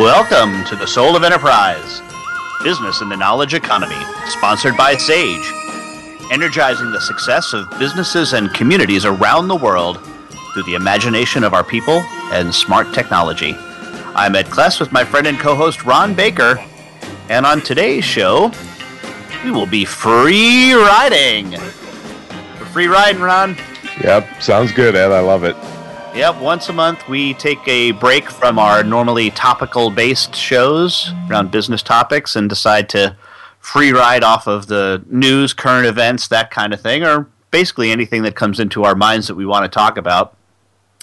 Welcome to the Soul of Enterprise, Business in the Knowledge Economy, sponsored by Sage, energizing the success of businesses and communities around the world through the imagination of our people and smart technology. I'm Ed Kless with my friend and co host Ron Baker, and on today's show, we will be free riding. Free riding, Ron. Yep, sounds good, Ed. I love it. Yep, once a month we take a break from our normally topical based shows around business topics and decide to free ride off of the news, current events, that kind of thing, or basically anything that comes into our minds that we want to talk about.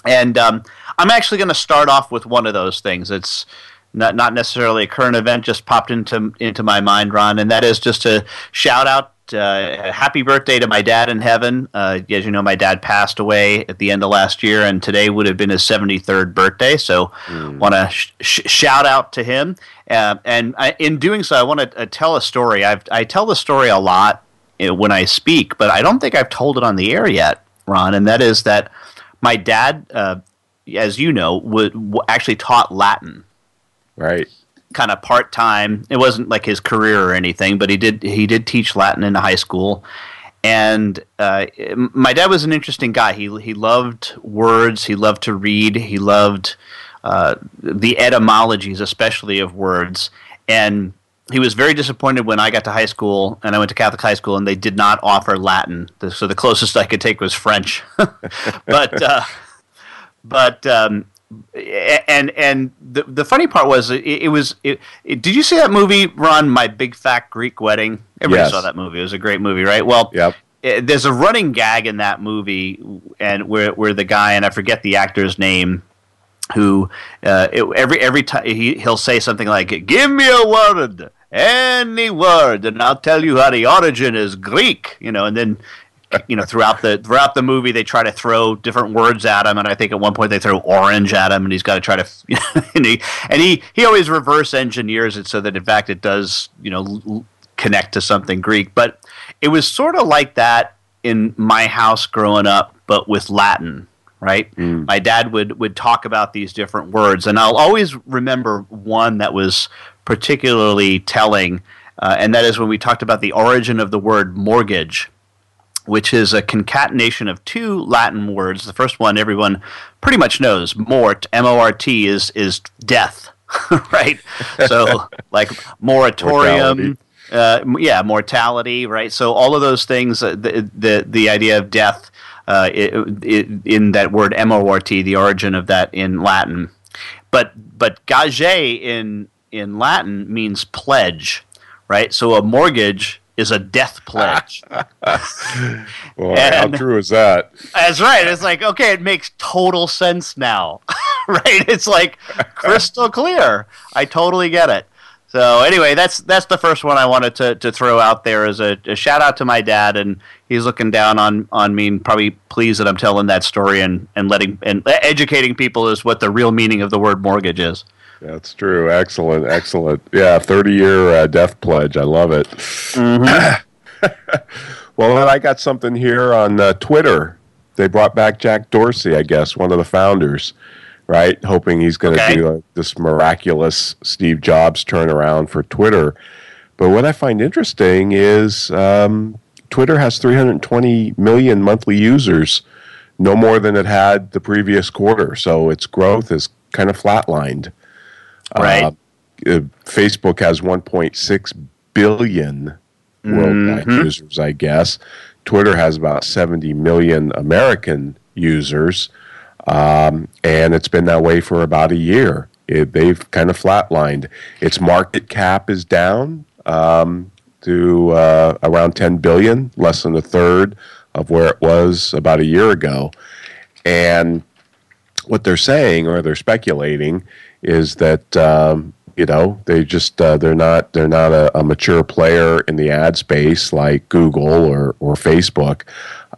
And um, I'm actually going to start off with one of those things. It's not not necessarily a current event, just popped into into my mind, Ron, and that is just to shout out uh, happy birthday to my dad in heaven. Uh, as you know, my dad passed away at the end of last year, and today would have been his 73rd birthday. So, mm. want to sh- sh- shout out to him. Uh, and I, in doing so, I want to uh, tell a story. I've, I tell the story a lot know, when I speak, but I don't think I've told it on the air yet, Ron. And that is that my dad, uh, as you know, would, w- actually taught Latin. Right kind of part time. It wasn't like his career or anything, but he did he did teach Latin in high school. And uh, my dad was an interesting guy. He he loved words. He loved to read. He loved uh, the etymologies, especially of words. And he was very disappointed when I got to high school and I went to Catholic high school and they did not offer Latin. So the closest I could take was French. but uh, but um, and and the the funny part was it, it was it, it, did you see that movie Ron My Big Fat Greek Wedding? Everybody yes. saw that movie. It was a great movie, right? Well, yep. there's a running gag in that movie, and where where the guy and I forget the actor's name, who uh, every every time he he'll say something like, "Give me a word." Any word, and I'll tell you how the origin is Greek, you know, and then you know throughout the throughout the movie they try to throw different words at him and i think at one point they throw orange at him and he's got to try to you know, and he and he he always reverse engineers it so that in fact it does you know l- connect to something greek. But it was sort of like that in my house growing up but with latin right? Mm. my dad would would talk about these different words and i'll always remember one that was particularly telling uh, and that is when we talked about the origin of the word mortgage which is a concatenation of two Latin words. The first one everyone pretty much knows, mort, M O R T, is, is death, right? So, like moratorium. Uh, yeah, mortality, right? So all of those things, uh, the, the the idea of death, uh, it, it, in that word M O R T, the origin of that in Latin, but but gage in in Latin means pledge, right? So a mortgage is a death pledge. well, how true is that? That's right. It's like, okay, it makes total sense now. right? It's like crystal clear. I totally get it. So anyway, that's that's the first one I wanted to, to throw out there as a, a shout out to my dad, and he's looking down on, on me and probably pleased that I'm telling that story and, and letting and educating people is what the real meaning of the word mortgage is. That's true. Excellent. Excellent. Yeah, 30 year uh, death pledge. I love it. Mm-hmm. well, I got something here on uh, Twitter. They brought back Jack Dorsey, I guess, one of the founders, right? Hoping he's going to okay. do this miraculous Steve Jobs turnaround for Twitter. But what I find interesting is um, Twitter has 320 million monthly users, no more than it had the previous quarter. So its growth is kind of flatlined. Right. Uh, uh, Facebook has 1.6 billion worldwide Mhm. users, I guess. Twitter has about 70 million American users, um, and it's been that way for about a year. It, they've kind of flatlined. Its market cap is down um, to uh, around 10 billion, less than a third of where it was about a year ago. And what they're saying or they're speculating is that um, you know they just uh, they're not they're not a, a mature player in the ad space like Google or or Facebook.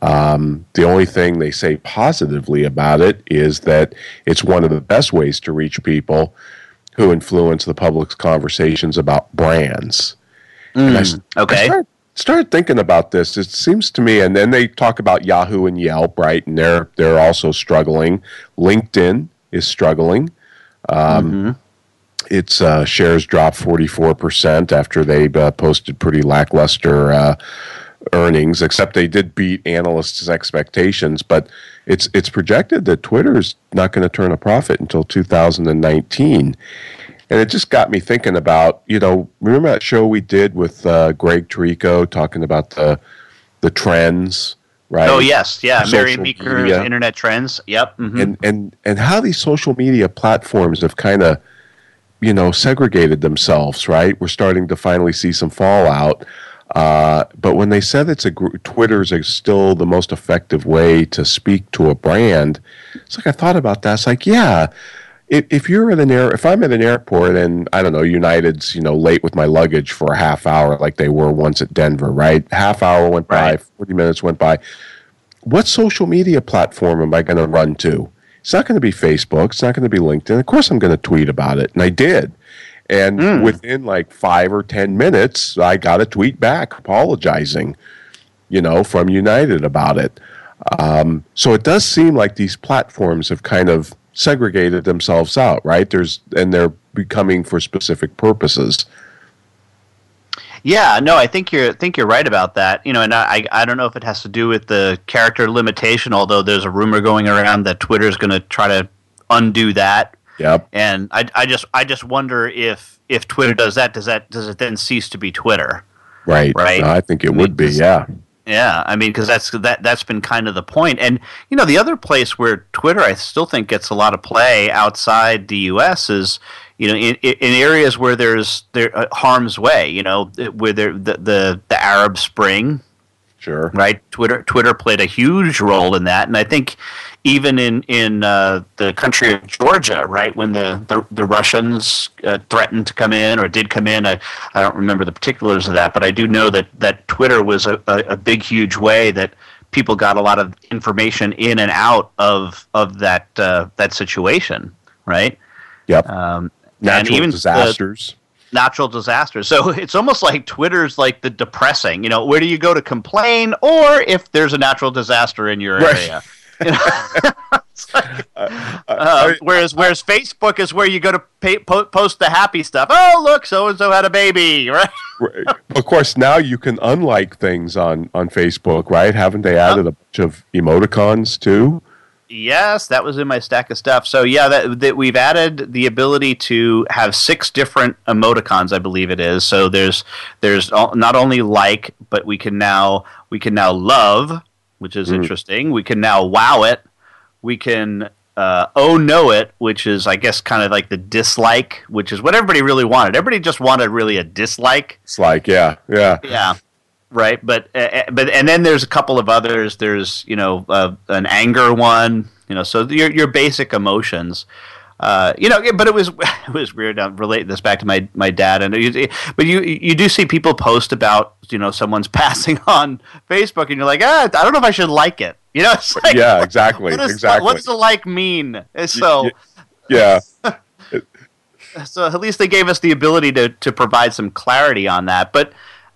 Um, the only thing they say positively about it is that it's one of the best ways to reach people who influence the public's conversations about brands. And I s- I okay. started, started thinking about this. It seems to me, and then they talk about Yahoo and Yelp, right? And they're they're also struggling. LinkedIn is struggling. Um, Its uh, shares dropped forty four percent after they uh, posted pretty lackluster uh, earnings. Except they did beat analysts' expectations, but it's it's projected that Twitter is not going to turn a profit until two thousand and nineteen. And it just got me thinking about, you know, remember that show we did with uh, Greg Tarico talking about the the trends, right? Oh yes, yeah. Social Mary Meeker's media. Internet Trends. Yep. mhm. And and and how these social media platforms have kind of, you know, segregated themselves, right? We're starting to finally see some fallout. Uh, but when they said it's a gr- Twitter's is still the most effective way to speak to a brand, it's like I thought about that. It's like, yeah, if, if you're at an air, if I'm at an airport and I don't know, United's you know late with my luggage for a half hour, like they were once at Denver, right? Half hour went by, Right. forty minutes went by. What social media platform am I going to run to? It's not going to be Facebook. It's not going to be LinkedIn. Of course, I'm going to tweet about it, and I did. And within like five or ten minutes, I got a tweet back apologizing, you know, from United about it. Um, so it does seem like these platforms have kind of segregated themselves out, right? There's and they're becoming for specific purposes. Yeah, no, I think you're think you're right about that. You know, and I I don't know if it has to do with the character limitation, although there's a rumor going around that Twitter's going to try to undo that. Yep. And I, I just I just wonder if if Twitter does that, does that does it then cease to be Twitter? Right. Right. I think it would be. Yeah. Yeah, I mean, because that's that that's been kind of the point. And you know, the other place where Twitter, I still think gets a lot of play outside the U.S. is you know in, in areas where there's there uh, harm's way. You know, where there the, the the Arab Spring, Sure. right? Twitter Twitter played a huge role in that, and I think even in in uh, the country of Georgia, right when the the, the Russians uh, threatened to come in or did come in, I, I don't remember the particulars of that, but I do know that that Twitter was a, a, a big huge way that people got a lot of information in and out of of that uh, that situation, right? Yep. Um, and Natural even disasters. natural disasters. So it's almost like Twitter's like the depressing. You know, where do you go to complain, or if there's a natural disaster in your Right. area? You know? Like, I- uh, whereas whereas Facebook is where you go to pay, po- post the happy stuff. Oh, look, so and so had a baby, right? Right. Of course, now you can unlike things on on Facebook, right? Haven't they added a bunch of emoticons too? Yes, that was in my stack of stuff. So yeah, that, that we've added the ability to have six different emoticons, I believe it is. So there's there's not only like, but we can now we can now love, which is interesting. We can now wow it. We can uh, oh no it, which is I guess kind of like the dislike, which is what everybody really wanted. Everybody just wanted really a dislike. It's like, yeah, yeah, Yeah. Right, but uh, but and then there's a couple of others. There's you know uh, an anger one. You know, so your your basic emotions. Uh, you know, but it was it was weird. I'm relating this back to my my dad, and you, but you you do see people post about you know someone's passing on Facebook, and you're like, ah, I don't know if I should like it. You know, like, yeah, exactly, what, does, exactly. what does the like mean? So yeah, so at least they gave us the ability to to provide some clarity on that. But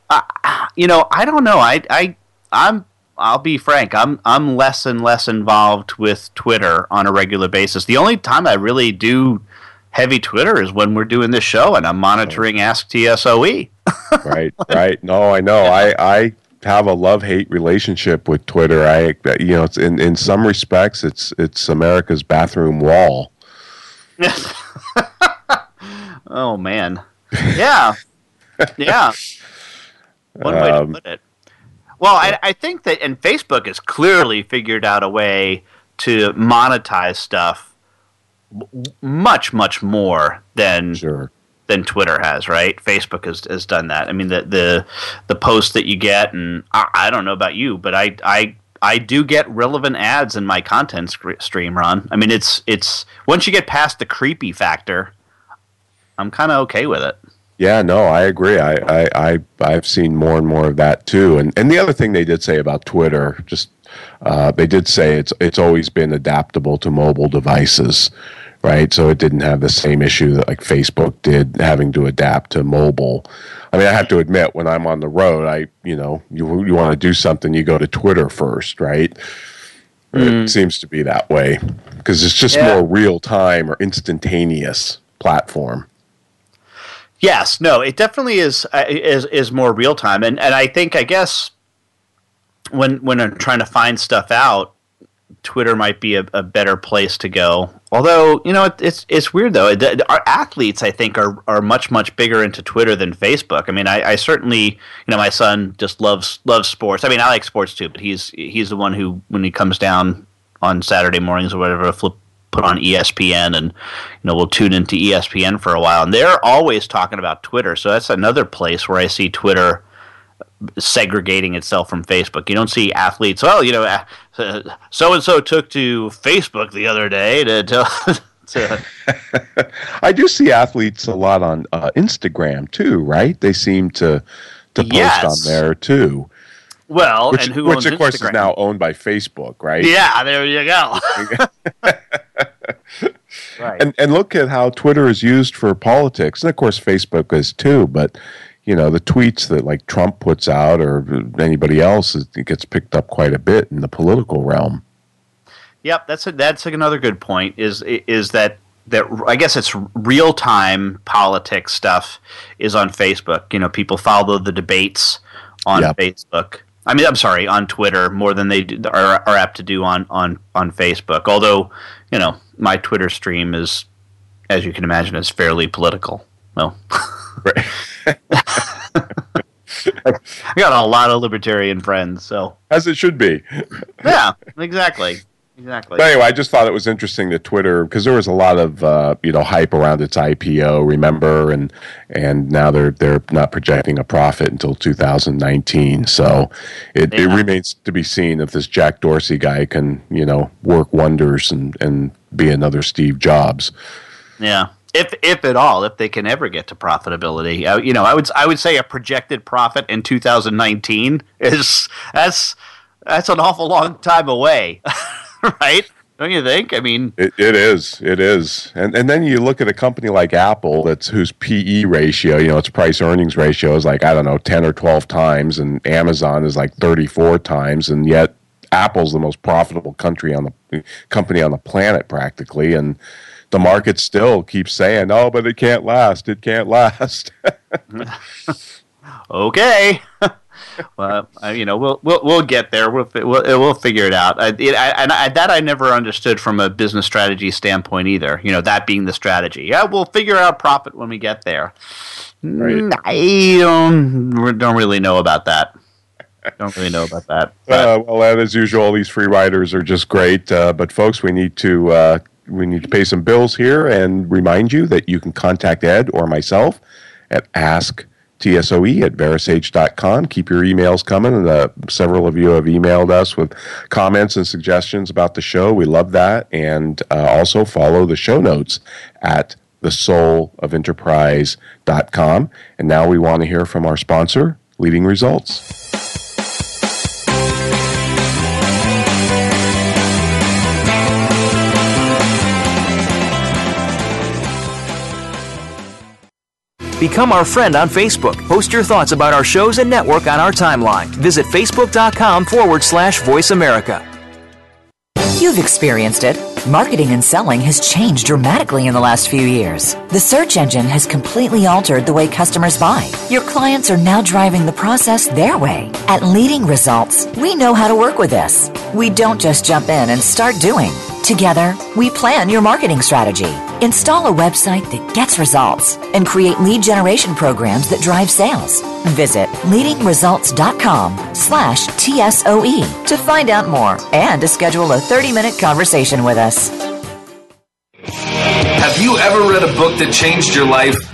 uh, you know, I don't know. I I I'm I'll be frank. I'm I'm less and less involved with Twitter on a regular basis. The only time I really do heavy Twitter is when we're doing this show and I'm monitoring Ask TSOE. right, right. No, I know. I I have a love hate relationship with Twitter. I you know, it's in in some respects, it's it's America's bathroom wall. oh man, yeah, yeah. One way to Um, put it. Well, I, I think that, and Facebook has clearly figured out a way to monetize stuff much, much more than Sure. than Twitter has, right? Facebook has, has done that. I mean, the the the posts that you get, and I, I don't know about you, but I I I do get relevant ads in my content sc- stream, Ron. I mean, it's it's once you get past the creepy factor, I'm kind of okay with it. Yeah, no, I agree. I, I, I, I've seen more and more of that too. And and the other thing they did say about Twitter, just uh, they did say it's it's always been adaptable to mobile devices, right? So it didn't have the same issue that like Facebook did, having to adapt to mobile. I mean, I have to admit, when I'm on the road, I you know you you want to do something, you go to Twitter first, right? It seems to be that way because it's just Yeah. more real time or instantaneous platform. Yes, no, it definitely is uh, is is more real time, and and I think I guess when when I'm trying to find stuff out, Twitter might be a, a better place to go. Although you know it, it's it's weird though. Our athletes, I think, are are much much bigger into Twitter than Facebook. I mean, I, I certainly you know my son just loves loves sports. I mean, I like sports too, but he's he's the one who when he comes down on Saturday mornings or whatever, flip put on ESPN and you know we'll tune into ESPN for a while and they're always talking about Twitter so that's another place where I see Twitter segregating itself from Facebook you don't see athletes well you know so and so took to Facebook the other day to I do see athletes a lot on uh, Instagram too, right? They seem to to post Yes. on there too, well which, and who which owns of course Instagram? is now owned by Facebook, right? yeah there you go right And and look at how Twitter is used for politics, and of course Facebook is too. But you know the tweets that like Trump puts out or anybody else, it gets picked up quite a bit in the political realm. Yep, that's a, that's another good point. Is is that that I guess it's real time politics stuff is on Facebook. You know, people follow the debates on Yep. Facebook. I mean, I'm sorry, on Twitter more than they do, are are apt to do on on on Facebook. Although, you know, my Twitter stream is, as you can imagine, is fairly political. Well, Right. I got a lot of libertarian friends, so As it should be. yeah, exactly, exactly. But anyway, I just thought it was interesting that Twitter because there was a lot of uh, you know hype around its IPO, remember, and and now they're they're not projecting a profit until 2019. So it, it remains to be seen if this Jack Dorsey guy can you know work wonders and and be another Steve Jobs. Yeah, if if at all, if they can ever get to profitability, uh, you know, I would I would say a projected profit in 2019 is that's that's an awful long time away, right? Don't you think? I mean, It, it is. It is. And and then you look at a company like Apple that's whose PE ratio, you know, its price earnings ratio is like I don't know, 10 or 12 times and Amazon is like 34 times and yet Apple's the most profitable country on the company on the planet practically and the market still keeps saying, "Oh, but it can't last. It can't last." okay. Well, uh, you know, we'll we'll we'll get there. We'll we'll, we'll figure it out. I, it, I, and I, that I never understood from a business strategy standpoint either. You know, that being the strategy. Yeah, we'll figure out profit when we get there. Right. Mm, I don't don't really know about that. Don't really know about that. Uh, well, as usual, these free riders are just great. Uh, but folks, we need to uh, we need to pay some bills here, and remind you that you can contact Ed or myself at ask tsoe at verasage.com. Keep your emails coming. Uh, several of you have emailed us with comments and suggestions about the show. We love that. And uh, also follow the show notes at thesoulofenterprise.com. And now we want to hear from our sponsor, Leading Results. Become our friend on Facebook. Post your thoughts about our shows and network on our timeline. Visit facebook.com forward slash voice America. You've experienced it. Marketing and selling has changed dramatically in the last few years. The search engine has completely altered the way customers buy. Your clients are now driving the process their way. At Leading Results, we know how to work with this. We don't just jump in and start doing. Together, we plan your marketing strategy, Install a website that gets results and create lead generation programs that drive sales. Visit leadingresults.com slash TSOE to find out more and to schedule a 30-minute conversation with us. Have you ever read a book that changed your life?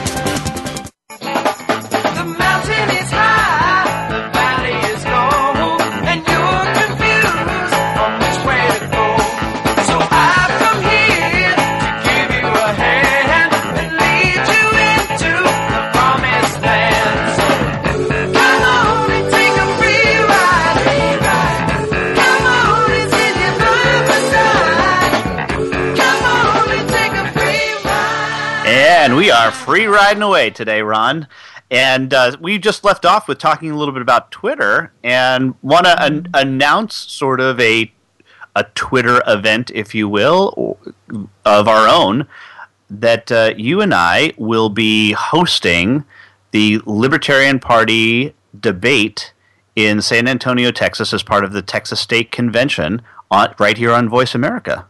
Free riding away today, Ron. And uh, we just left off with talking a little bit about Twitter and want to an- announce sort of a a Twitter event, if you will, of our own that uh, you and I will be hosting the Libertarian Party debate in San Antonio, Texas, as part of the Texas State Convention, on, right here on Voice America.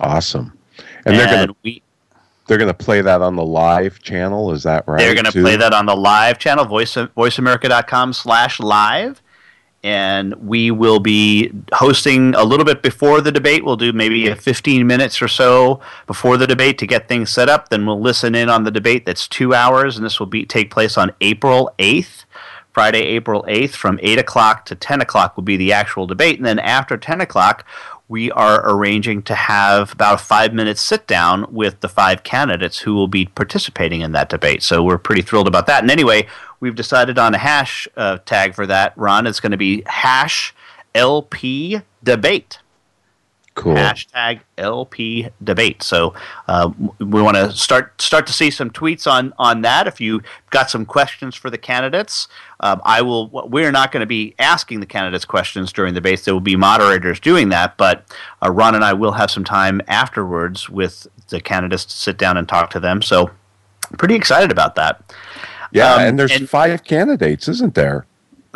Awesome. And, they're going to they're going to play that on the live channel. Is that right? They're going to play that on the live channel, voice, voiceamerica.com slash live. And we will be hosting a little bit before the debate. We'll do maybe 15 minutes or so before the debate to get things set up. Then we'll listen in on the debate. That's two hours, and this will be take place on April 8th. Friday, April 8th, from 8 o'clock to 10 o'clock will be the actual debate. And then after 10 o'clock, we are arranging to have about a five minute sit down with the five candidates who will be participating in that debate. So we're pretty thrilled about that. And anyway, we've decided on a hash uh, tag for that, Ron. It's going to be hash LP debate. Cool. Hashtag LP debate. So uh, we want to start start to see some tweets on on that. If you got some questions for the candidates, um, I will. We're not going to be asking the candidates questions during the debate. There will be moderators doing that, but uh, Ron and I will have some time afterwards with the candidates to sit down and talk to them. So pretty excited about that. Yeah, um, and there's and, five candidates, isn't there?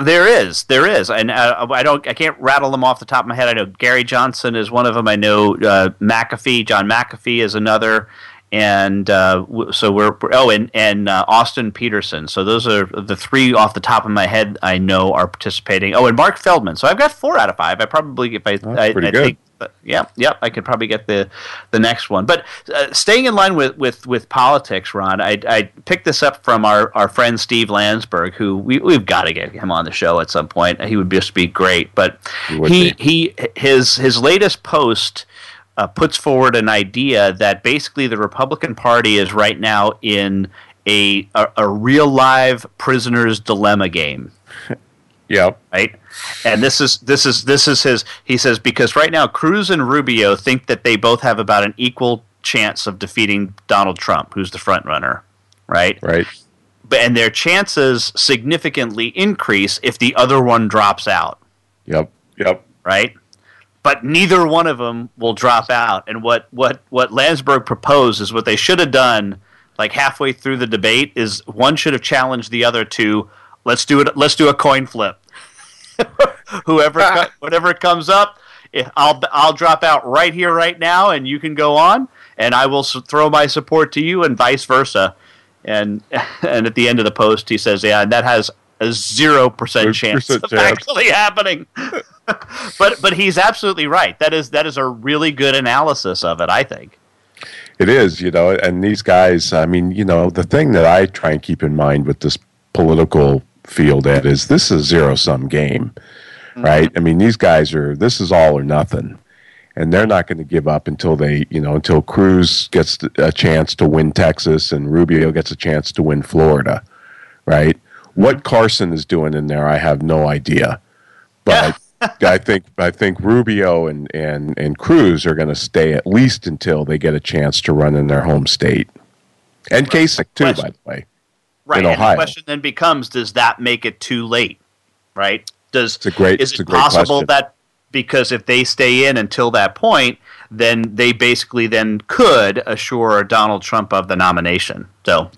There is, there is, and uh, I don't, I can't rattle them off the top of my head. I know Gary Johnson is one of them. I know uh, McAfee, John McAfee is another, and uh, so we're, oh, and and uh, Austin Petersen. So those are the three off the top of my head I know are participating. Oh, and Marc Feldman. So I've got four out of five. I probably if I, I, I think yeah, yeah, I could probably get the the next one. But uh, staying in line with, with, with politics, Ron, I, I picked this up from our, our friend Steve Landsburg, who we we've got to get him on the show at some point. He would just be great. But he he his his latest post. Uh, puts forward an idea that basically the Republican Party is right now in a, a, a real live prisoner's dilemma game. Yep. Right. And this is this is this is his. He says because right now Cruz and Rubio think that they both have about an equal chance of defeating Donald Trump, who's the front runner. Right. Right. But and their chances significantly increase if the other one drops out. Yep. Yep. Right. But neither one of them will drop out. And what what what Landsburg proposed is what they should have done. Like halfway through the debate, is one should have challenged the other to let's do it. Let's do a coin flip. Whoever, whatever comes up, eh, I'll I'll drop out right here, right now, and you can go on, and I will throw my support to you, and vice versa. And and at the end of the post, he says, "Yeah, and that has a zero percent chance of chance. actually happening." but but he's absolutely right. That is that is a really good analysis of it. I think. It is, you know, and these guys. I mean, you know, the thing that I try and keep in mind with this political field at is this is a zero sum game, mm-hmm. right? I mean, these guys are this is all or nothing, and they're not going to give up until they, you know, until Cruz gets a chance to win Texas and Rubio gets a chance to win Florida, right? What Carson is doing in there, I have no idea, but. I think I think Rubio and, and, and Cruz are going to stay at least until they get a chance to run in their home state, and. Kasich too, by the way. Right. and the question then becomes: Does that make it too late? Right? Does it's a great, is it possible question. that because if they stay in until that point, then they basically then could assure Donald Trump of the nomination. So,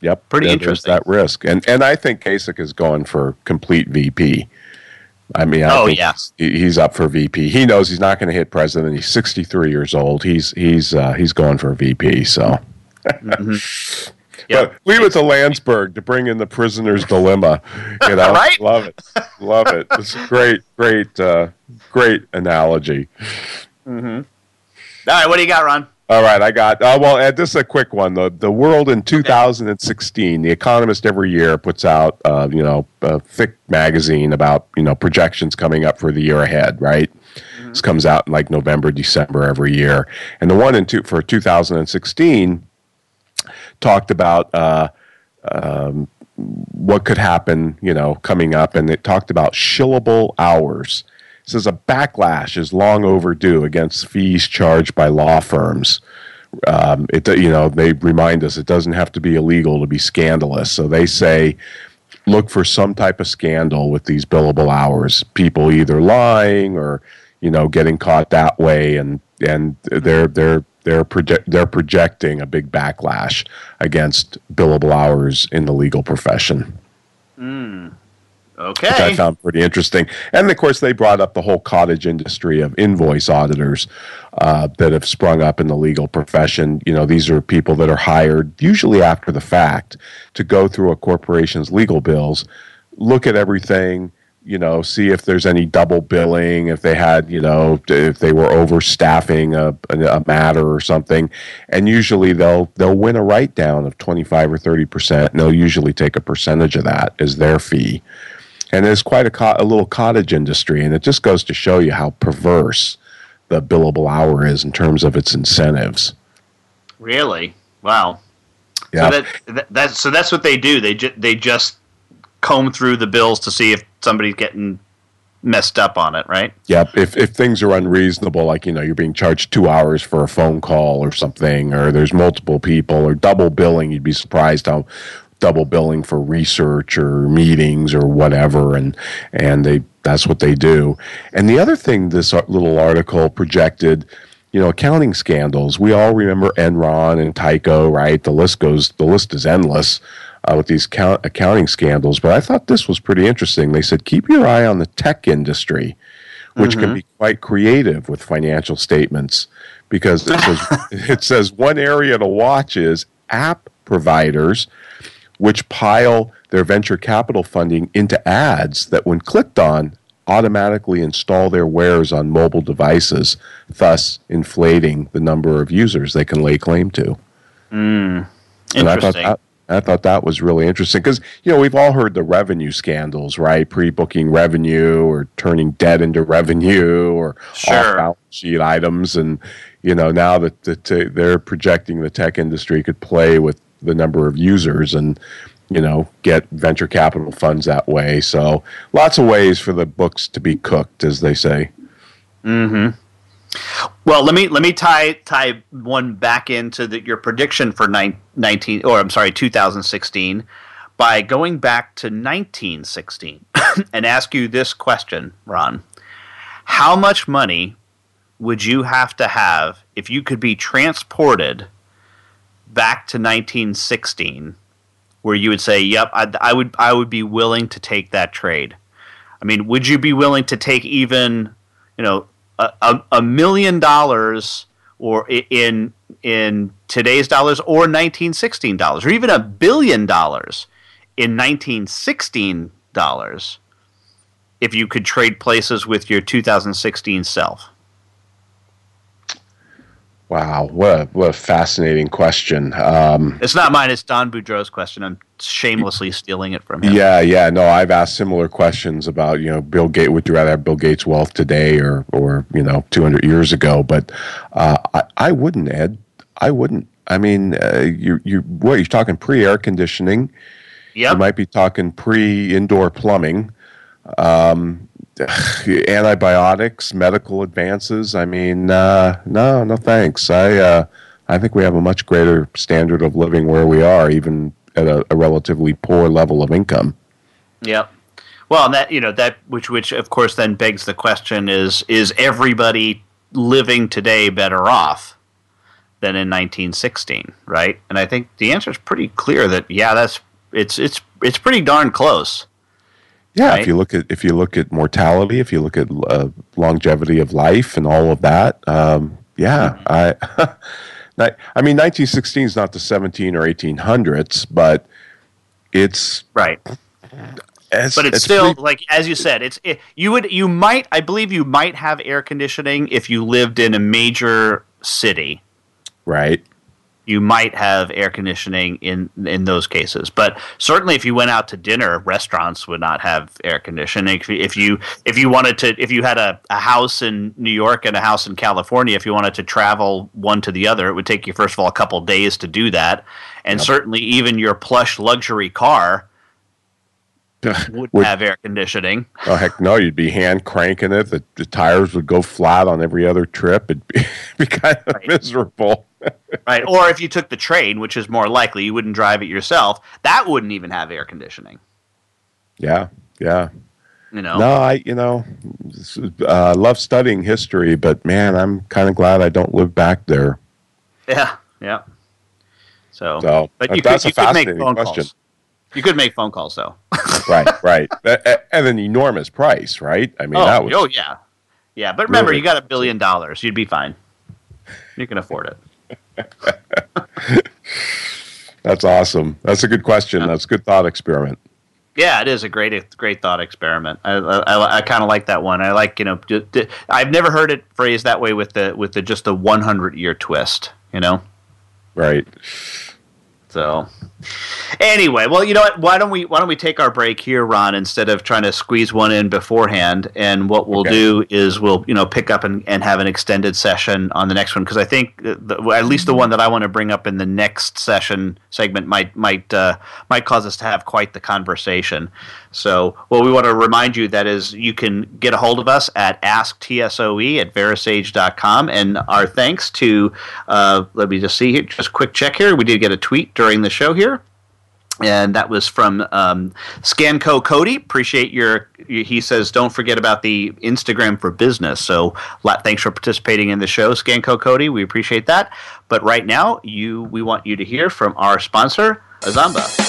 yep, pretty interesting. That risk, and and I think Kasich is going for complete VP. I mean, I oh think yeah, he's up for VP. He knows he's not going to hit president. He's 63 years old. He's he's uh, he's going for VP. So. Mm-hmm. Yep. But leave it to Landsburg to bring in the prisoner's dilemma. You know, right? Love it, love it. It's a great, great, uh, great analogy. Mm-hmm. All right, what do you got, Ron? All right, I got. Uh, well, Ed, this is a quick one. The the world in 2016. The Economist every year puts out, uh, you know, a thick magazine about you know projections coming up for the year ahead. Right. Mm-hmm. This comes out in like November, December every year, and the one in two, for 2016 talked about uh, um, what could happen, you know, coming up, and it talked about shillable hours. It says a backlash is long overdue against fees charged by law firms. Um, it you know they remind us it doesn't have to be illegal to be scandalous. So they say look for some type of scandal with these billable hours. People either lying or you know getting caught that way, and and they're they're they're project they're projecting a big backlash against billable hours in the legal profession. Mm. Okay. Which I found pretty interesting. And of course, they brought up the whole cottage industry of invoice auditors uh, that have sprung up in the legal profession. You know, these are people that are hired usually after the fact to go through a corporation's legal bills, look at everything, you know, see if there's any double billing, if they had, you know, if they were overstaffing a, a matter or something, and usually they'll they'll win a write down of twenty five or thirty percent, and they'll usually take a percentage of that as their fee. And there's quite a, co- a little cottage industry, and it just goes to show you how perverse the billable hour is in terms of its incentives. Really? Wow. Yeah. So that, that, that so that's what they do. They ju- they just comb through the bills to see if somebody's getting messed up on it, right? Yep. If if things are unreasonable, like you know you're being charged two hours for a phone call or something, or there's multiple people, or double billing, you'd be surprised how double billing for research or meetings or whatever, and and they that's what they do. And the other thing this little article projected. You know, accounting scandals. We all remember Enron and Tyco, right? The list goes. The list is endless uh, with these count- accounting scandals. But I thought this was pretty interesting. They said keep your eye on the tech industry, which mm-hmm. can be quite creative with financial statements, because it says, it says one area to watch is app providers, which pile their venture capital funding into ads that, when clicked on, automatically install their wares on mobile devices, thus inflating the number of users they can lay claim to. Mm, interesting. And I thought that, I thought that was really interesting because you know we've all heard the revenue scandals, right? Pre-booking revenue or turning debt into revenue or sure. off-balance sheet items, and you know now that the they're projecting the tech industry could play with the number of users and you know get venture capital funds that way. So lots of ways for the books to be cooked, as they say. Hmm. Well, let me let me tie tie one back into the, your prediction for nine, 19 or I'm sorry 2016 by going back to 1916 and ask you this question, Ron. How much money would you have to have if you could be transported back to 1916 where you would say, "Yep, I, I would I would be willing to take that trade." I mean, would you be willing to take even, you know, a, a million dollars or in in today's dollars or 1916 dollars or even a billion dollars in 1916 dollars if you could trade places with your 2016 self Wow, what a, what a fascinating question. Um, it's not mine; it's Don Boudreaux's question. I'm shamelessly stealing it from him. Yeah, yeah. No, I've asked similar questions about you know Bill Gates. Would you rather have Bill Gates' wealth today or or you know 200 years ago? But uh, I, I wouldn't, Ed. I wouldn't. I mean, uh, you you what you're talking pre air conditioning. Yep. You might be talking pre indoor plumbing. Um, antibiotics, medical advances. I mean, uh, no, no thanks. I uh, I think we have a much greater standard of living where we are, even at a, a relatively poor level of income. Yeah. Well, and that you know that which which of course then begs the question: is is everybody living today better off than in 1916? Right? And I think the answer is pretty clear that yeah, that's it's it's it's pretty darn close. Yeah, right? if you look at if you look at mortality, if you look at uh, longevity of life and all of that, um, yeah, mm-hmm. I, I mean, 1916 is not the 17 or 1800s, but it's right. It's, but it's, it's still pretty, like as you said, it's it, you would you might I believe you might have air conditioning if you lived in a major city, right? You might have air conditioning in in those cases. But certainly, if you went out to dinner, restaurants would not have air conditioning. If, if you if you wanted to, if you had a, a house in New York and a house in California, if you wanted to travel one to the other, it would take you first of all a couple days to do that, and yep. certainly even your plush luxury car would, would have air conditioning. Oh heck no! You'd be hand cranking it. The, the tires would go flat on every other trip. It'd be, be kind of right. miserable right. Or if you took the train, which is more likely, you wouldn't drive it yourself. That wouldn't even have air conditioning. Yeah. Yeah. You know. No, I you know, uh, love studying history, but man, I'm kind of glad I don't live back there. Yeah. Yeah. So, so but you could, you could make phone question. calls. You could make phone calls though. right, right, and an enormous price, right? I mean, oh, that was. Oh yeah, yeah. But remember, really you got a billion dollars. You'd be fine. You can afford it. That's awesome. That's a good question. That's a good thought experiment. Yeah, it is a great, great thought experiment. I, I, I kind of like that one. I like, you know, I've never heard it phrased that way with the with the just a 100 year twist. You know, right? So, anyway, well, you know what? Why don't we why don't we take our break here, Ron, instead of trying to squeeze one in beforehand? And what we'll okay. do is we'll you know pick up and, and have an extended session on the next one because I think the, at least the one that I want to bring up in the next session segment might might uh, might cause us to have quite the conversation. So, well, we want to remind you that is you can get a hold of us at asktsoe at verasage.com. And our thanks to, uh, let me just see here, just quick check here. We did get a tweet during the show here. And that was from um, Scanco Cody. Appreciate your. He says, "Don't forget about the Instagram for business." So, thanks for participating in the show, Scanco Cody. We appreciate that. But right now, you we want you to hear from our sponsor, Azamba.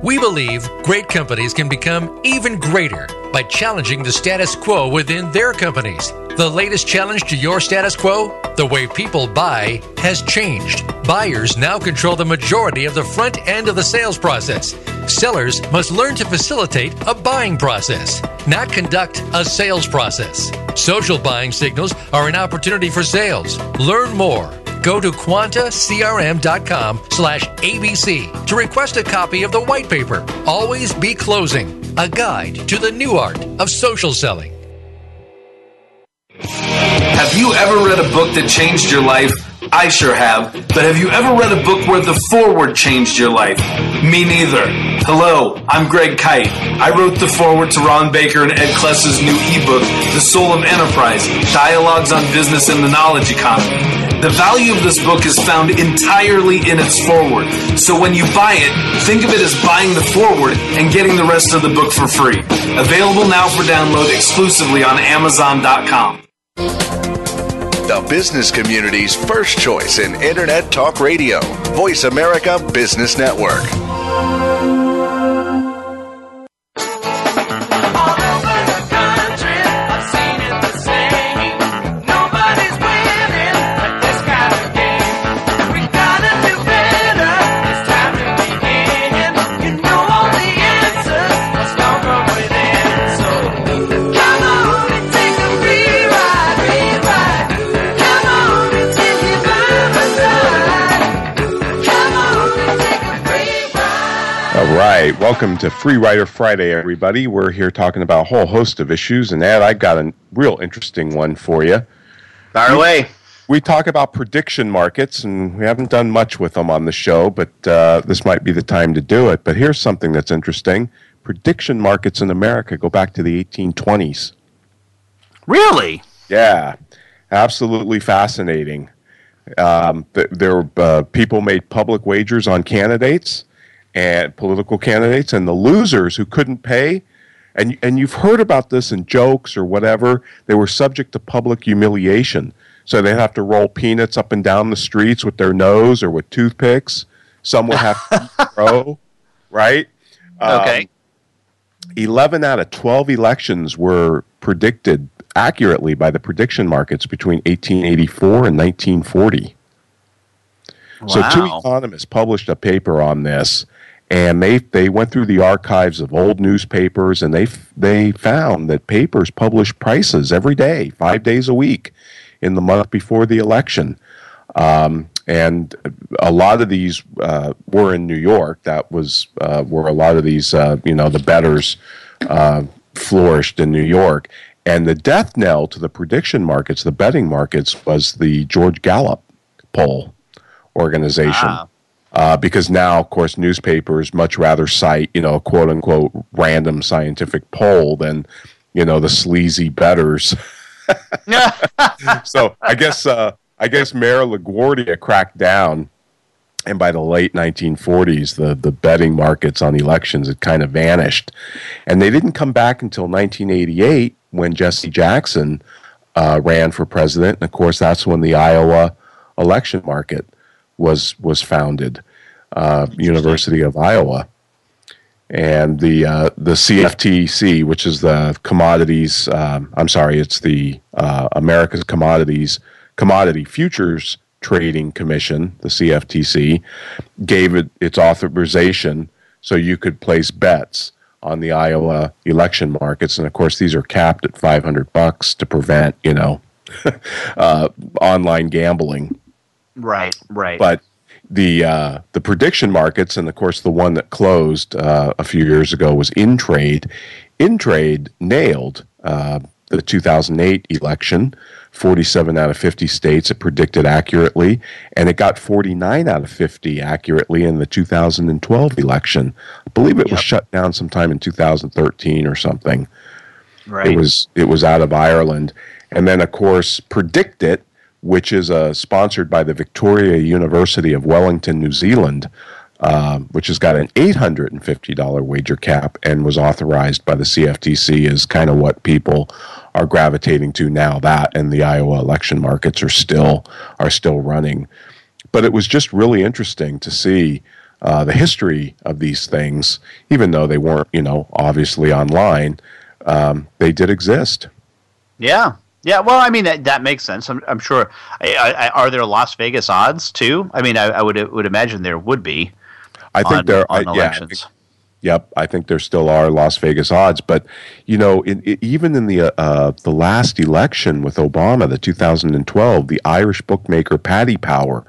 We believe great companies can become even greater by challenging the status quo within their companies. The latest challenge to your status quo? The way people buy has changed. Buyers now control the majority of the front end of the sales process. Sellers must learn to facilitate a buying process, not conduct a sales process. Social buying signals are an opportunity for sales. Learn more. Go to quantacrm.com slash ABC to request a copy of the white paper, Always Be Closing, a guide to the new art of social selling. Have you ever read a book that changed your life? I sure have. But have you ever read a book where the foreword changed your life? Me neither. Hello, I'm Greg Kyte. I wrote the foreword to Ron Baker and Ed Kless's new ebook, The Soul of Enterprise Dialogues on Business and the Knowledge Economy. The value of this book is found entirely in its foreword. So when you buy it, think of it as buying the foreword and getting the rest of the book for free. Available now for download exclusively on Amazon.com. The business community's first choice in Internet Talk Radio. Voice America Business Network. Welcome to Free Rider Friday, everybody. We're here talking about a whole host of issues, and Ed, I've got a real interesting one for you. Fire away. We talk about prediction markets, and we haven't done much with them on the show, but uh, this might be the time to do it. But here's something that's interesting prediction markets in America go back to the 1820s. Really? Yeah, absolutely fascinating. Um, there, uh, people made public wagers on candidates and political candidates and the losers who couldn't pay. And and you've heard about this in jokes or whatever. They were subject to public humiliation. So they'd have to roll peanuts up and down the streets with their nose or with toothpicks. Some would have to throw right? Okay. um, 11 out of 12 elections were predicted accurately by the prediction markets between 1884 and 1940 wow. so two economists published a paper on this and they they went through the archives of old newspapers and they they found that papers published prices every day, five days a week, in the month before the election. Um, and a lot of these uh, were in New York. That was uh, where a lot of these, uh, you know, the betters uh, flourished in New York. And the death knell to the prediction markets, the betting markets, was the George Gallup poll organization. Ah uh, because now, of course, newspapers much rather cite, you know, a quote unquote random scientific poll than, you know, the sleazy betters. so I guess uh, I guess Mayor LaGuardia cracked down, and by the late 1940s, the the betting markets on elections had kind of vanished, and they didn't come back until 1988 when Jesse Jackson uh, ran for president, and of course that's when the Iowa election market was was founded, uh, University of Iowa, and the uh, the CFTC, which is the commodities. Um, I'm sorry, it's the uh, America's Commodities Commodity Futures Trading Commission, the CFTC, gave it its authorization so you could place bets on the Iowa election markets, and of course these are capped at 500 bucks to prevent you know uh, online gambling. Right, right. But the uh, the prediction markets, and of course the one that closed uh, a few years ago was Intrade. Intrade nailed uh, the 2008 election. 47 out of 50 states it predicted accurately, and it got 49 out of 50 accurately in the 2012 election. I believe it yep. was shut down sometime in 2013 or something. Right. It was it was out of Ireland, and then of course PredictIt which is uh, sponsored by the Victoria University of Wellington, New Zealand, uh, which has got an $850 wager cap and was authorized by the CFTC, is kind of what people are gravitating to now. That and the Iowa election markets are still are still running, but it was just really interesting to see. Uh, the history of these things, even though they weren't, you know, obviously online, um, they did exist. Yeah, yeah, well, I mean that, that makes sense. I'm, I'm sure. I, I, are there Las Vegas odds too? I mean, I, I, would would imagine there would be. I think on, there on elections. Yeah, yep, I think there still are Las Vegas odds, but you know, in, in, even in the uh, the last election with Obama, the 2012, the Irish bookmaker Paddy Power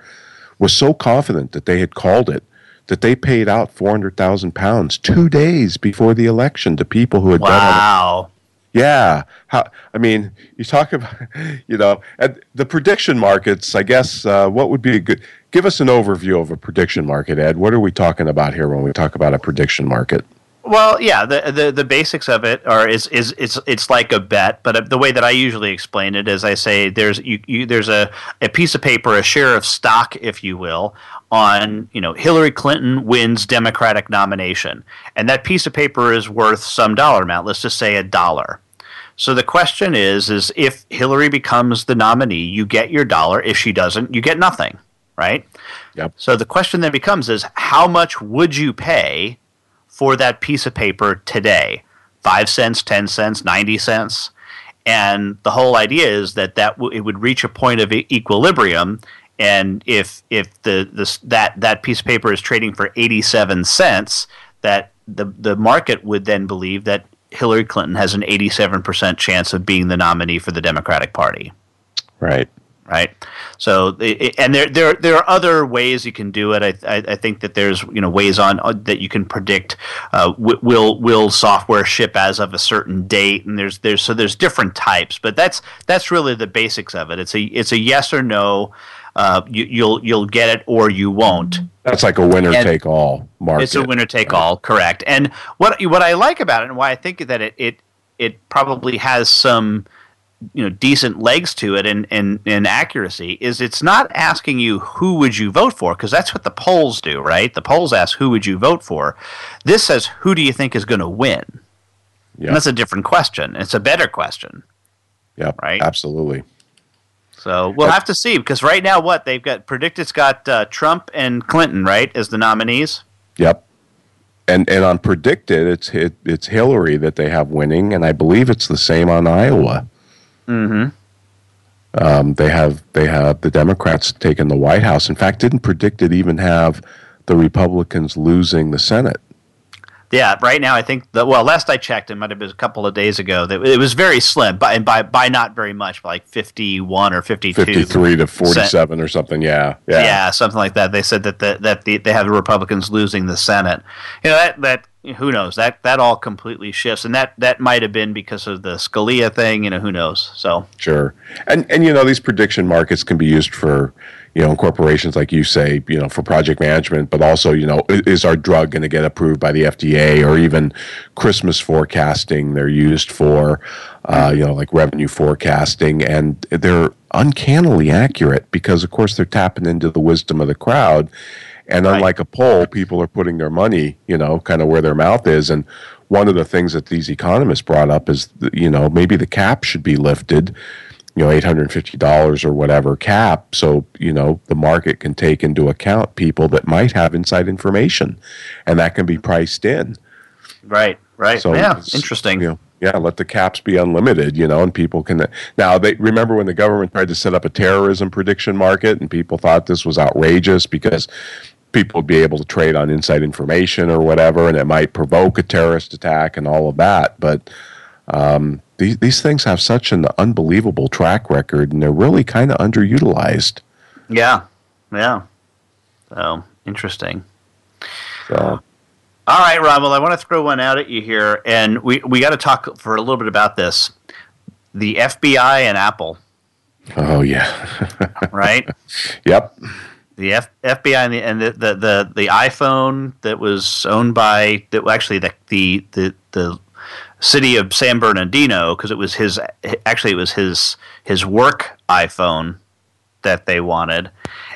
was so confident that they had called it that they paid out four hundred thousand pounds two days before the election to people who had wow. bet on yeah. How, I mean, you talk about, you know, the prediction markets, I guess, uh, what would be a good, give us an overview of a prediction market, Ed. What are we talking about here when we talk about a prediction market? Well, yeah, the, the the basics of it are is is it's it's like a bet, but the way that I usually explain it is I say there's you, you there's a, a piece of paper, a share of stock, if you will, on you know Hillary Clinton wins Democratic nomination, and that piece of paper is worth some dollar amount. Let's just say a dollar. So the question is: is if Hillary becomes the nominee, you get your dollar. If she doesn't, you get nothing. Right. Yep. So the question then becomes is how much would you pay for that piece of paper today? 5 cents, 10 cents, 90 cents? And the whole idea is that that w- it would reach a point of e- equilibrium and if if the this that that piece of paper is trading for 87 cents that the the market would then believe that Hillary Clinton has an 87% chance of being the nominee for the Democratic Party Right. right? So, and there, there, there are other ways you can do it. I, I, I think that there's, you know, ways on uh, that you can predict uh, will will software ship as of a certain date, and there's there's so there's different types, but that's that's really the basics of it. It's a it's a yes or no. Uh, you, you'll you'll get it or you won't. That's like a winner And take all market. It's a winner take all, correct? And what what I like about it, and why I think that it it it probably has some you know decent legs to it and and, and accuracy is it's not asking you who would you vote for because that's what the polls do, right? The polls ask who would you vote for. This says who do you think is going to win. Yeah. And that's a different question. It's a better question. yeah Right. Absolutely. So we'll have to see because right now, what they've got predicted's got uh, Trump and Clinton, right, as the nominees. Yep. And and on PredictIt, it's it, it's Hillary that they have winning, and I believe it's the same on Iowa. Mm-hmm. Um, they have they have the Democrats taking the White House. In fact, didn't PredictIt even have the Republicans losing the Senate. Yeah, right now I think the well, last I checked, it might have been a couple of days ago. That it was very slim, by and by by not very much, like fifty-one or fifty-two. Fifty-three to forty-seven or something. Yeah, Yeah. yeah, something like that. They said that the, that the, they have the Republicans losing the Senate. You know that that who knows that that all completely shifts, and that that might have been because of the Scalia thing. You know, who knows? So Sure. And and you know these prediction markets can be used for you know in corporations like you say you know for project management, but also you know is our drug going to get approved by the FDA or even Christmas forecasting? They're used for uh, you know like revenue forecasting, and they're uncannily accurate because of course they're tapping into the wisdom of the crowd. And unlike a poll, people are putting their money, you know, kind of where their mouth is. And one of the things that these economists brought up is, you know, maybe the cap should be lifted, you know, eight hundred and fifty dollars or whatever cap, so you know the market can take into account people that might have inside information, and that can be priced in. right, right, So yeah, interesting. You know, yeah, let the caps be unlimited, you know, and people can. Now, they remember when the government tried to set up a terrorism prediction market, and people thought this was outrageous because people would be able to trade on inside information or whatever, and it might provoke a terrorist attack and all of that. But um, these these things have such an unbelievable track record, and they're really kind of underutilized. Yeah, yeah. So interesting. So. All right, Rob. Well, I want to throw one out at you here, and we we got to talk for a little bit about this. The FBI and Apple, Oh yeah, right? yep, the F- FBI and the and the, the the the iPhone that was owned by that actually the the the the city of San Bernardino because it was his actually it was his his work iPhone that they wanted.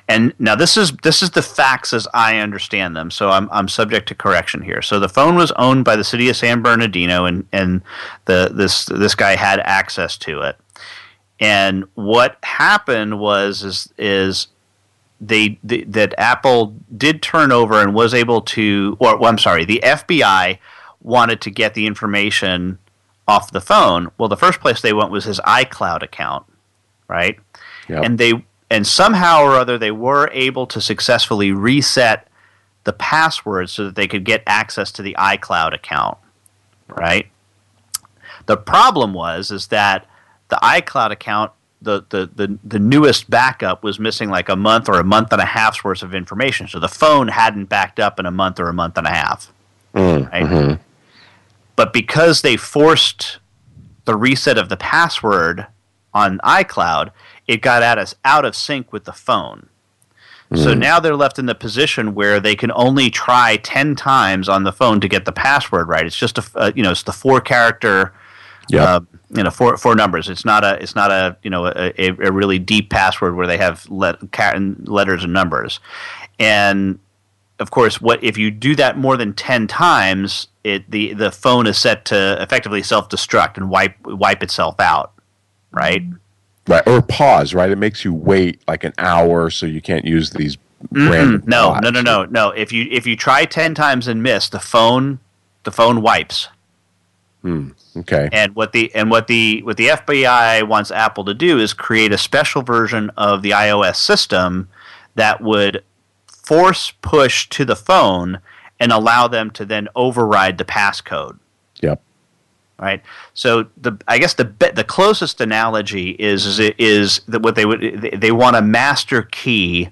And now this is this is the facts as I understand them. So I'm I'm subject to correction here. So the phone was owned by the city of San Bernardino and and the this this guy had access to it. And what happened was is is they, the, that Apple did turn over and was able to, or well, I'm sorry, the FBI wanted to get the information off the phone. Well, the first place they went was his iCloud account, right? Yep. And they and somehow or other they were able to successfully reset the password so that they could get access to the iCloud account, right? The problem was is that the iCloud account the, the, the, the newest backup was missing like a month or a month and a half's worth of information. So the phone hadn't backed up in a month or a month and a half. Mm, right? Mm-hmm. But because they forced the reset of the password on iCloud, it got out of, out of sync with the phone. So now they're left in the position where they can only try 10 times on the phone to get the password right. It's just a, uh, you know, it's the four character Yep. uh, you know four four numbers. It's not a it's not a you know a, a, a really deep password where they have let, letters and numbers, and of course, what if you do that more than ten times? It the the phone is set to effectively self destruct and wipe wipe itself out, right? Mm-hmm. Right, or pause. Right, it makes you wait like an hour, so you can't use these mm-hmm. random No, no, no, no, no. If you if you try ten times and miss, the phone the phone wipes. Hmm, okay. And what the and what the what the FBI wants Apple to do is create a special version of the iOS system that would force push to the phone and allow them to then override the passcode. Yep. Right. So the I guess the be- the closest analogy is is, is that what they would they- they want a master key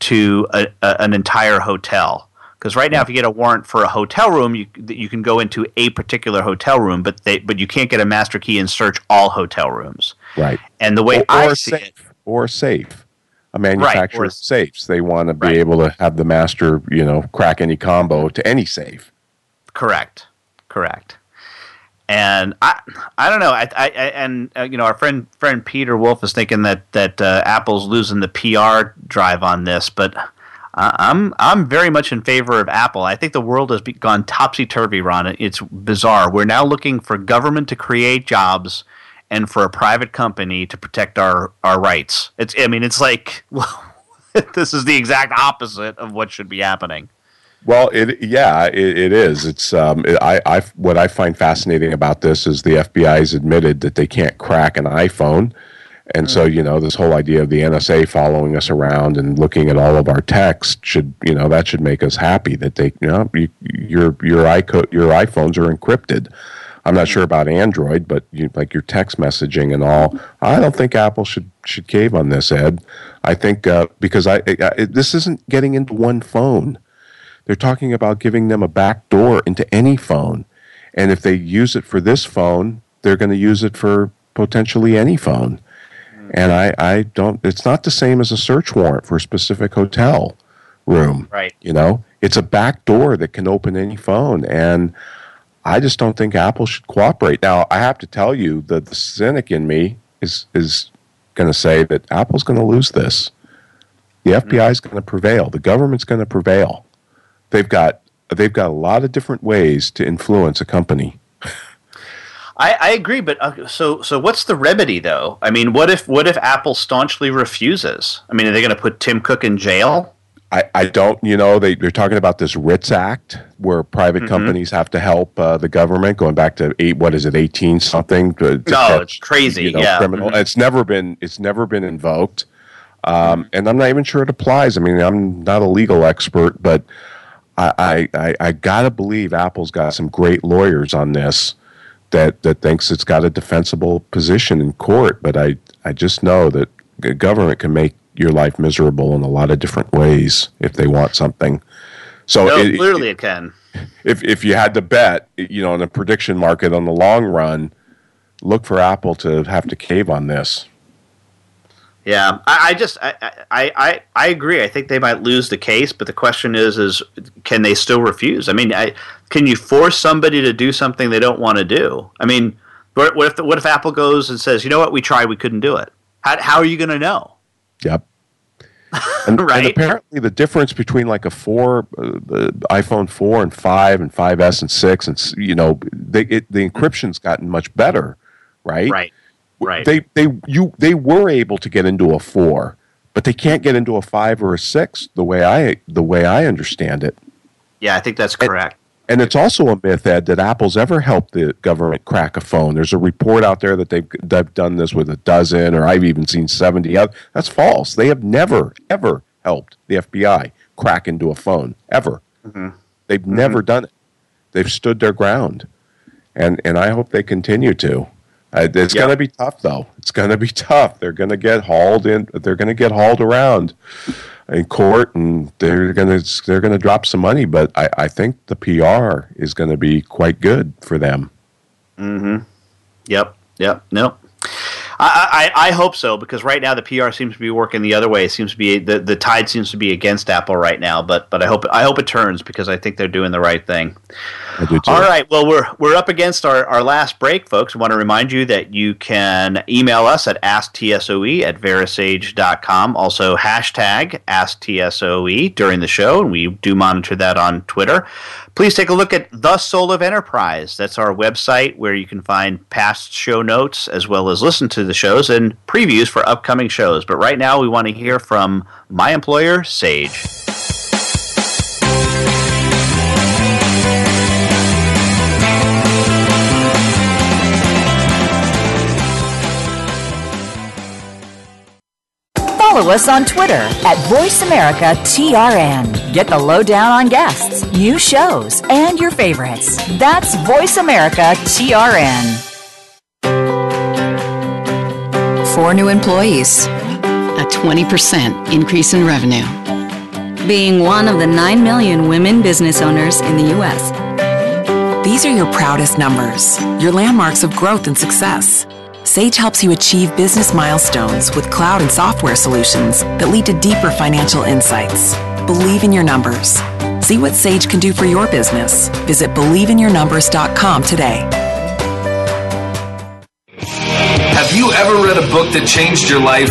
to a, a, an entire hotel. Because right now, if you get a warrant for a hotel room, you you can go into a particular hotel room, but they but you can't get a master key and search all hotel rooms. Right. And the way or, I see safe, it, or safe. A manufacturer or- of safes. They want to be Right. able to have the master, you know, crack any combo to any safe. Correct. Correct. And I, I don't know. I, I, I and uh, you know, our friend friend Peter Wolf is thinking that that uh, Apple's losing the PR drive on this, but I'm I'm very much in favor of Apple. I think the world has be- gone topsy turvy, Ron. It's bizarre. We're now looking for government to create jobs and for a private company to protect our our rights. It's I mean, it's like well, this is the exact opposite of what should be happening. Well, it yeah, it, it is. It's um, it, I I what I find fascinating about this is the FBI has admitted that they can't crack an iPhone, and so you know this whole idea of the NSA following us around and looking at all of our text should you know that should make us happy that they you know you, your your iCo- your iPhones are encrypted. I'm not sure about Android, but you, like your text messaging and all, I don't think Apple should should cave on this, Ed. I think uh, because I, I it, this isn't getting into one phone. They're talking about giving them a back door into any phone. And if they use it for this phone, they're going to use it for potentially any phone. And I, I don't, it's not the same as a search warrant for a specific hotel room. Right. You know, it's a back door that can open any phone. And I just don't think Apple should cooperate. Now, I have to tell you that the cynic in me is, is going to say that Apple's going to lose this. The FBI is going to prevail. The government's going to prevail they've got they've got a lot of different ways to influence a company. I, I agree, but uh, so so what's the remedy though? I mean, what if what if Apple staunchly refuses? I mean, are they going to put Tim Cook in jail? I, I don't, you know, they, they're talking about this Writs Act where private Mhm. companies have to help uh, the government going back to eight, what is it, 18 something? To, to No, catch, it's crazy, you know, yeah. Criminal. Mhm. It's never been, it's never been invoked. Um, and I'm not even sure it applies. I mean, I'm not a legal expert, but I, I, I, I gotta believe Apple's got some great lawyers on this that, that thinks it's got a defensible position in court. But I, I just know that the government can make your life miserable in a lot of different ways if they want something. So no, it- clearly it can. if if you had to bet, you know, in a prediction market on the long run, look for Apple to have to cave on this. Yeah, I, I just I, I, I I agree. I think they might lose the case, but the question is is can they still refuse? I mean, I, can you force somebody to do something they don't want to do? I mean, what, what if what if Apple goes and says, you know what, we tried, we couldn't do it. How how are you going to know? Yep. And, and apparently, the difference between like a four, uh, the iPhone four and five, and 5S and six, and you know, they, it, the encryption's gotten much better, right? Right. Right. They they you they were able to get into a four, but they can't get into a five or a six the way I the way I understand it. yeah, I think that's correct. And it's also a myth, Ed, that Apple's ever helped the government crack a phone. There's a report out there that they've, they've done this with a dozen, or I've even seen 70. oth- That's false. They have never, ever helped the FBI crack into a phone, ever. They've never done it. They've stood their ground. And, and I hope they continue to. Uh, it's Yeah. going to be tough, though. It's going to be tough. They're going to get hauled in. They're going to get hauled around in court, and they're to they're to drop some money. But I, I think the PR is going to be quite good for them. Mm-hmm. Yep. Yep. Nope. I, I, I hope so because right now the PR seems to be working the other way. It seems to be the, the tide seems to be against Apple right now. But but I hope I hope it turns because I think they're doing the right thing. I do too. All right. Well, we're we're up against our, our last break, folks. I want to remind you that you can email us at asktsoe at verasage.com. Also, hashtag asktsoe during the show, and we do monitor that on Twitter. Please take a look at The Soul of Enterprise. That's our website where you can find past show notes as well as listen to the shows and previews for upcoming shows. But right now, we want to hear from my employer, Sage. Follow us on Twitter at VoiceAmericaTRN. Get the lowdown on guests, new shows, and your favorites. That's VoiceAmericaTRN. Four new employees, a 20% increase in revenue. Being one of the 9 million women business owners in the U.S. These are your proudest numbers, your landmarks of growth and success. Sage helps you achieve business milestones with cloud and software solutions that lead to deeper financial insights. Believe in your numbers. See what Sage can do for your business. Visit believeinyournumbers.com today. Have you ever read a book that changed your life?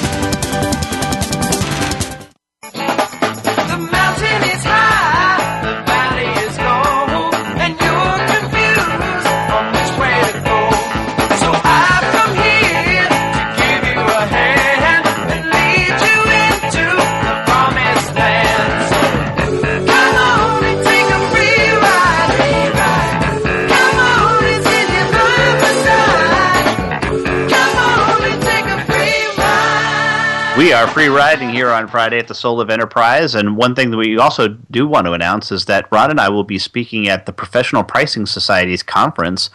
We are free riding here on Friday at the Soul of Enterprise. And one thing that we also do want to announce is that Ron and I will be speaking at the Professional Pricing Society's conference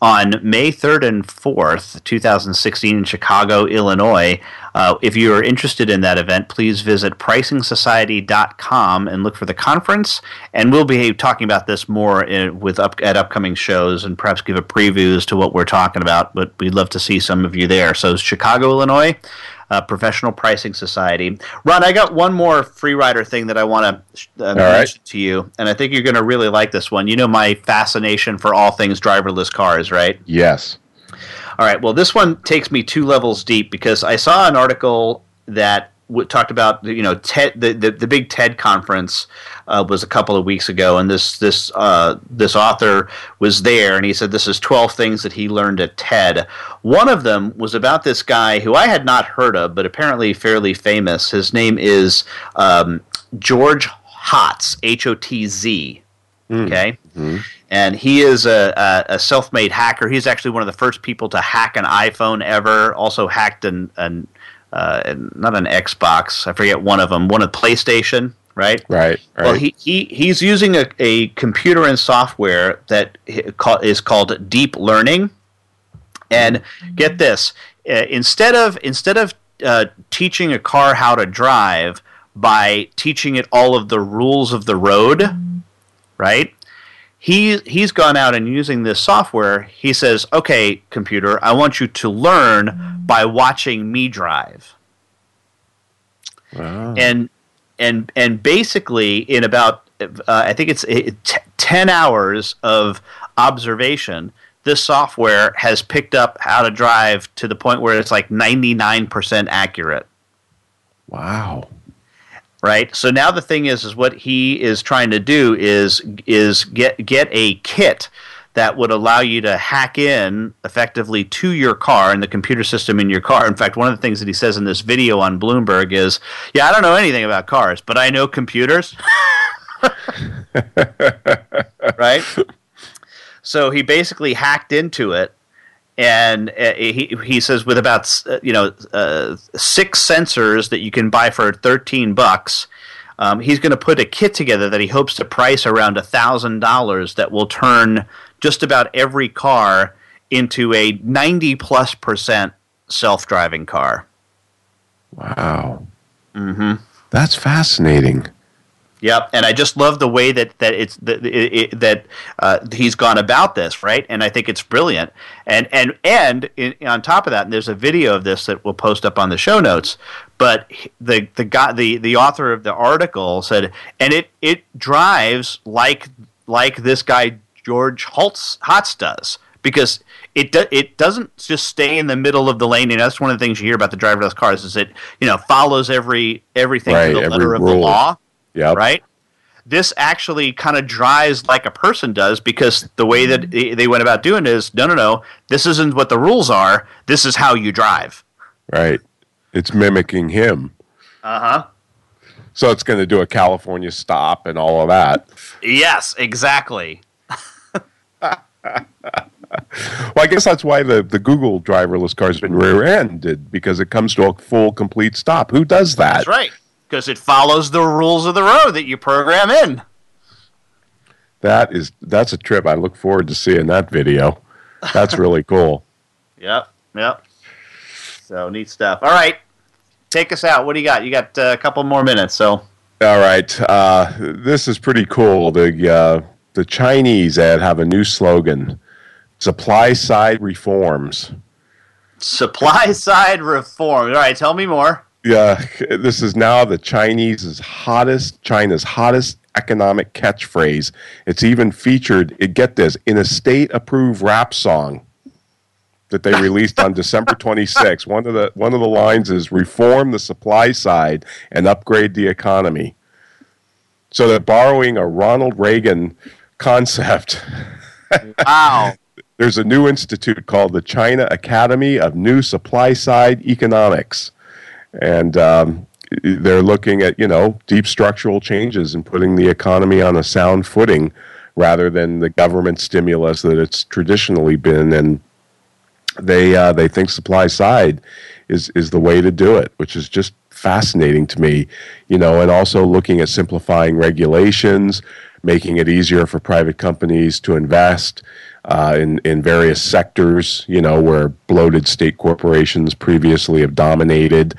on May 3rd and 4th, 2016, in Chicago, Illinois. Uh, if you are interested in that event, please visit pricingsociety.com and look for the conference. And we'll be talking about this more in, with up, at upcoming shows and perhaps give a preview as to what we're talking about. But we'd love to see some of you there. So, Chicago, Illinois uh, Professional Pricing Society. Ron, I got one more free rider thing that I want to uh, mention right. to you, and I think you're going to really like this one. You know my fascination for all things driverless cars, right? Yes. All right. Well, this one takes me two levels deep because I saw an article that talked about you know TED, the, the, the big TED conference uh, was a couple of weeks ago, and this this uh, this author was there, and he said this is twelve things that he learned at TED. One of them was about this guy who I had not heard of, but apparently fairly famous. His name is um, George Hotz, H O T Z. Mm. Okay. Mm-hmm. And he is a, a, a, self-made hacker. He's actually one of the first people to hack an iPhone ever. Also hacked an, an uh, not an Xbox. I forget one of them. One of PlayStation, right? Right. right. Well, he, he he's using a, a computer and software that is called deep learning. And get this: uh, instead of instead of uh, teaching a car how to drive by teaching it all of the rules of the road, right? He he's gone out and using this software. He says, "Okay, computer, I want you to learn by watching me drive." Wow. And and and basically, in about uh, I think it's t- ten hours of observation, this software has picked up how to drive to the point where it's like ninety nine percent accurate. Wow right so now the thing is is what he is trying to do is is get get a kit that would allow you to hack in effectively to your car and the computer system in your car. In fact, one of the things that he says in this video on Bloomberg is, "Yeah, I don't know anything about cars, but I know computers." right? So he basically hacked into it and uh, he he says with about uh, you know uh, six sensors that you can buy for thirteen bucks. Um, he's going to put a kit together that he hopes to price around a thousand dollars that will turn just about every car into a 90 plus percent self driving car. Wow. Mm-hmm. That's fascinating. Yep, and I just love the way that that it's that it, it, that uh, he's gone about this, right? And I think it's brilliant. And and and in, on top of that, and there's a video of this that we'll post up on the show notes. But the the guy the the author of the article said, and it it drives like like this guy George Holtz Hotz does because it do, it doesn't just stay in the middle of the lane. And that's one of the things you hear about the driverless cars is it you know follows every everything Right, to the letter of the law. Yep. Right. This actually kind of drives like a person does because the way that they went about doing it is no, no, no. This isn't what the rules are. This is how you drive. Right. It's mimicking him. Uh huh. So it's going to do a California stop and all of that. Yes, exactly. Well, I guess that's why the, the Google driverless car has been rear-ended because it comes to a full, complete stop. Who does that? That's right. Because it follows the rules of the road that you program in. That is that's a trip. I look forward to seeing that video. That's really cool. Yep. Yep. So neat stuff. All right. Take us out. What do you got? You got uh, a couple more minutes. So All right, uh, this is pretty cool. The uh, the Chinese ad have a new slogan: "Supply side reforms." supply side reform. All right. Tell me more. Yeah, this is now the Chinese's hottest China's hottest economic catchphrase. It's even featured. It get this in a state-approved rap song that they released on December 26. One of the one of the lines is "Reform the supply side and upgrade the economy." So they're borrowing a Ronald Reagan concept. Wow. There's a new institute called the China Academy of New Supply Side Economics, and um, they're looking at you know deep structural changes and putting the economy on a sound footing rather than the government stimulus that it's traditionally been. And they uh, they think supply side is is the way to do it, which is just fascinating to me. You know, and also looking at simplifying regulations, making it easier for private companies to invest uh, in in various sectors. You know, where bloated state corporations previously have dominated.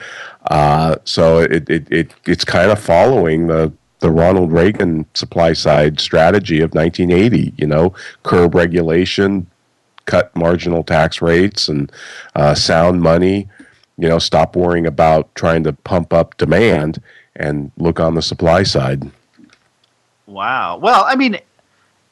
Uh, so it, it, it it's kind of following the the Ronald Reagan supply side strategy of 1980. You know, curb regulation, cut marginal tax rates, and uh, sound money. You know, stop worrying about trying to pump up demand and look on the supply side. Wow. Well, I mean,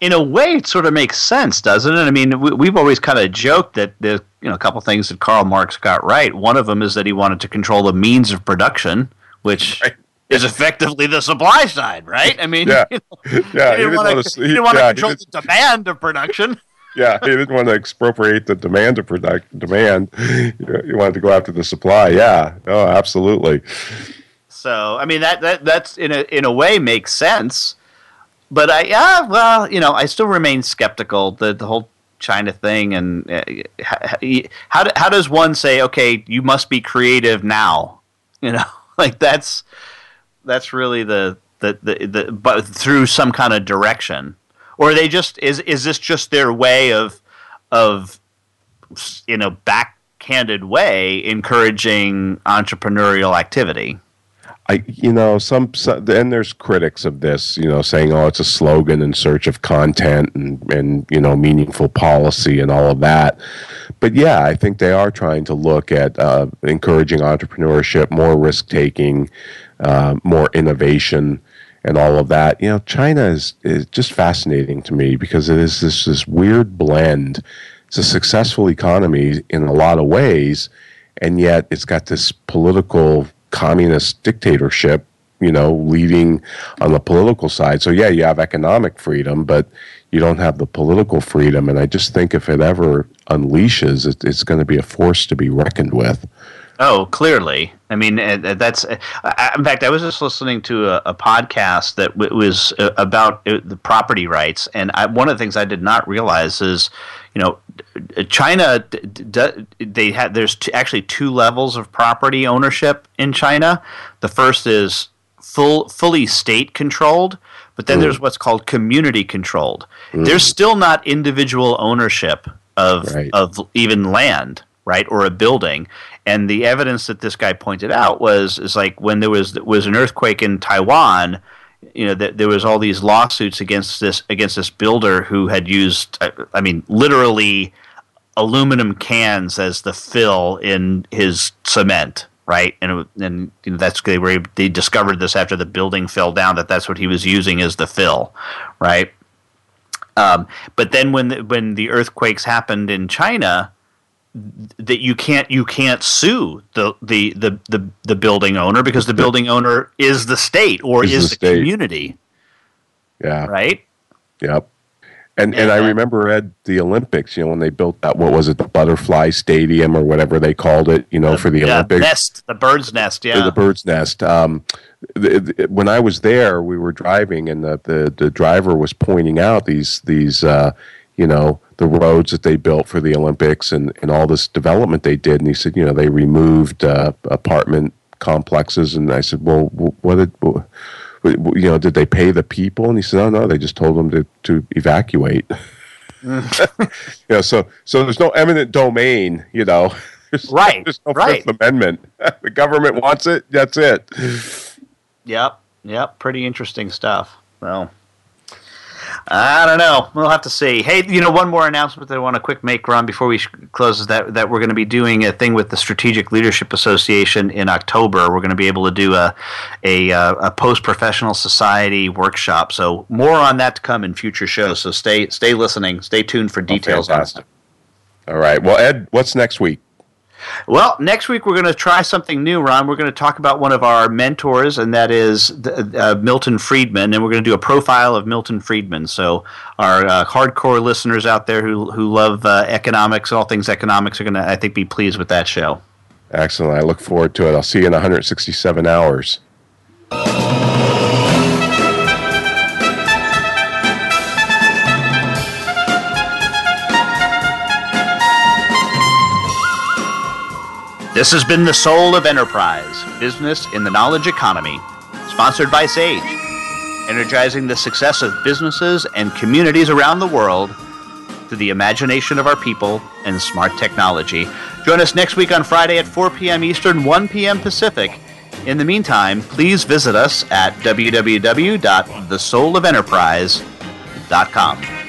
in a way, it sort of makes sense, doesn't it? I mean, we, we've always kind of joked that there's you know a couple things that Karl Marx got right. One of them is that he wanted to control the means of production, which is effectively the supply side, right? I mean, Yeah. you know, Yeah, he didn't want to he want to yeah, control the demand of production. Yeah, he didn't want to expropriate the demand of product demand. He wanted to go after the supply. Yeah, oh, absolutely. So I mean that that that's in a in a way makes sense, but I yeah well you know I still remain skeptical the the whole China thing and uh, how how, does one say okay you must be creative now you know? Like that's that's really the the the, the but through some kind of direction. Or they just is is this just their way of of in a backhanded way encouraging entrepreneurial activity I, you know, some, some and there's critics of this, you know, saying, "Oh, it's a slogan in search of content and and you know meaningful policy and all of that." But yeah, I think they are trying to look at uh, encouraging entrepreneurship, more risk taking, uh, more innovation, and all of that. You know, China is is just fascinating to me because it is this this weird blend. It's a successful economy in a lot of ways, and yet it's got this political communist dictatorship you know leading on the political side. So yeah you have economic freedom but you don't have the political freedom. And i just think if it ever unleashes it, it's going to be a force to be reckoned with. Oh, clearly. I mean, uh, uh, that's. Uh, in fact, I was just listening to a, a podcast that w- was about the property rights, and I, one of the things I did not realize is, you know, China. They had there's t- actually two levels of property ownership in China. The first is full, fully state controlled, but then Mm. there's what's called community controlled. Mm. There's still not individual ownership of Right. of even land, right, or a building. And the evidence that this guy pointed out was is like when there was was an earthquake in Taiwan, you know, that there was all these lawsuits against this against this builder who had used, uh, I mean, literally aluminum cans as the fill in his cement, right? And and you know, that's they were they discovered this after the building fell down that that's what he was using as the fill, right? Um, but then when the, when the earthquakes happened in China, that you can't you can't sue the, the the the the building owner because the building owner is the state or Is is, the the, community, Yeah. right? Yep. And and I remember at the Olympics, you know, when they built that what was it, the Butterfly Stadium or whatever they called it, you know, for the yeah, Olympics. nest, the bird's nest, yeah. the bird's nest. Um, the, the, when I was there, we were driving, and the, the, the driver was pointing out these these uh, you know the roads that they built for the Olympics and, and all this development they did. And he said, you know, they removed uh, apartment complexes, and I said, well, wh- what did you know? Did they pay the people? And he said, oh no, they just told them to to evacuate. you know, so so there's no eminent domain, you know. There's, Right, There's no right. Fifth Amendment. the government wants it. That's it. Yep, yep, pretty interesting stuff. Well, I don't know. We'll have to see. Hey, you know, one more announcement that I want to quick make, Ron, before we sh- close is that that we're going to be doing a thing with the Strategic Leadership Association in October. We're going to be able to do a a, uh, a post professional society workshop. So more on that to come in future shows. So stay stay listening. Stay tuned for details on fantastic. All right. Well, Ed, what's next week? Well, next week we're going to try something new, Ron. We're going to talk about one of our mentors, and that is uh, Milton Friedman, and we're going to do a profile of Milton Friedman. So, our uh, hardcore listeners out there who who love uh, economics, all things economics, are going to, I think, be pleased with that show. Excellent. I look forward to it. I'll see you in 167 hours. This has been the Soul of Enterprise Business in the Knowledge Economy, sponsored by Sage, energizing the success of businesses and communities around the world through the imagination of our people and smart technology. Join us next week on Friday at 4 p.m. Eastern, 1 p.m. Pacific. In the meantime, please visit us at www.thesoulofenterprise.com.